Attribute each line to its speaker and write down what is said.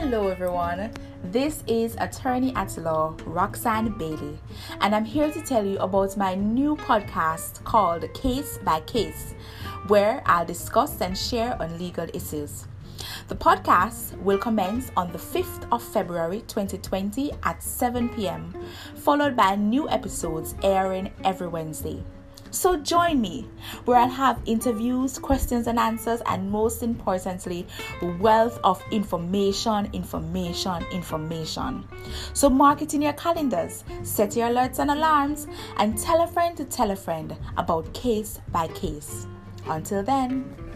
Speaker 1: Hello, everyone. This is attorney at law Roxanne Bailey, and I'm here to tell you about my new podcast called Case by Case, where I'll discuss and share on legal issues. The podcast will commence on the 5th of February 2020 at 7 p.m., followed by new episodes airing every Wednesday. So join me where I'll have interviews, questions and answers, and most importantly, wealth of information, information, information. So mark it in your calendars, set your alerts and alarms, and tell a friend to tell a friend about case by case. Until then,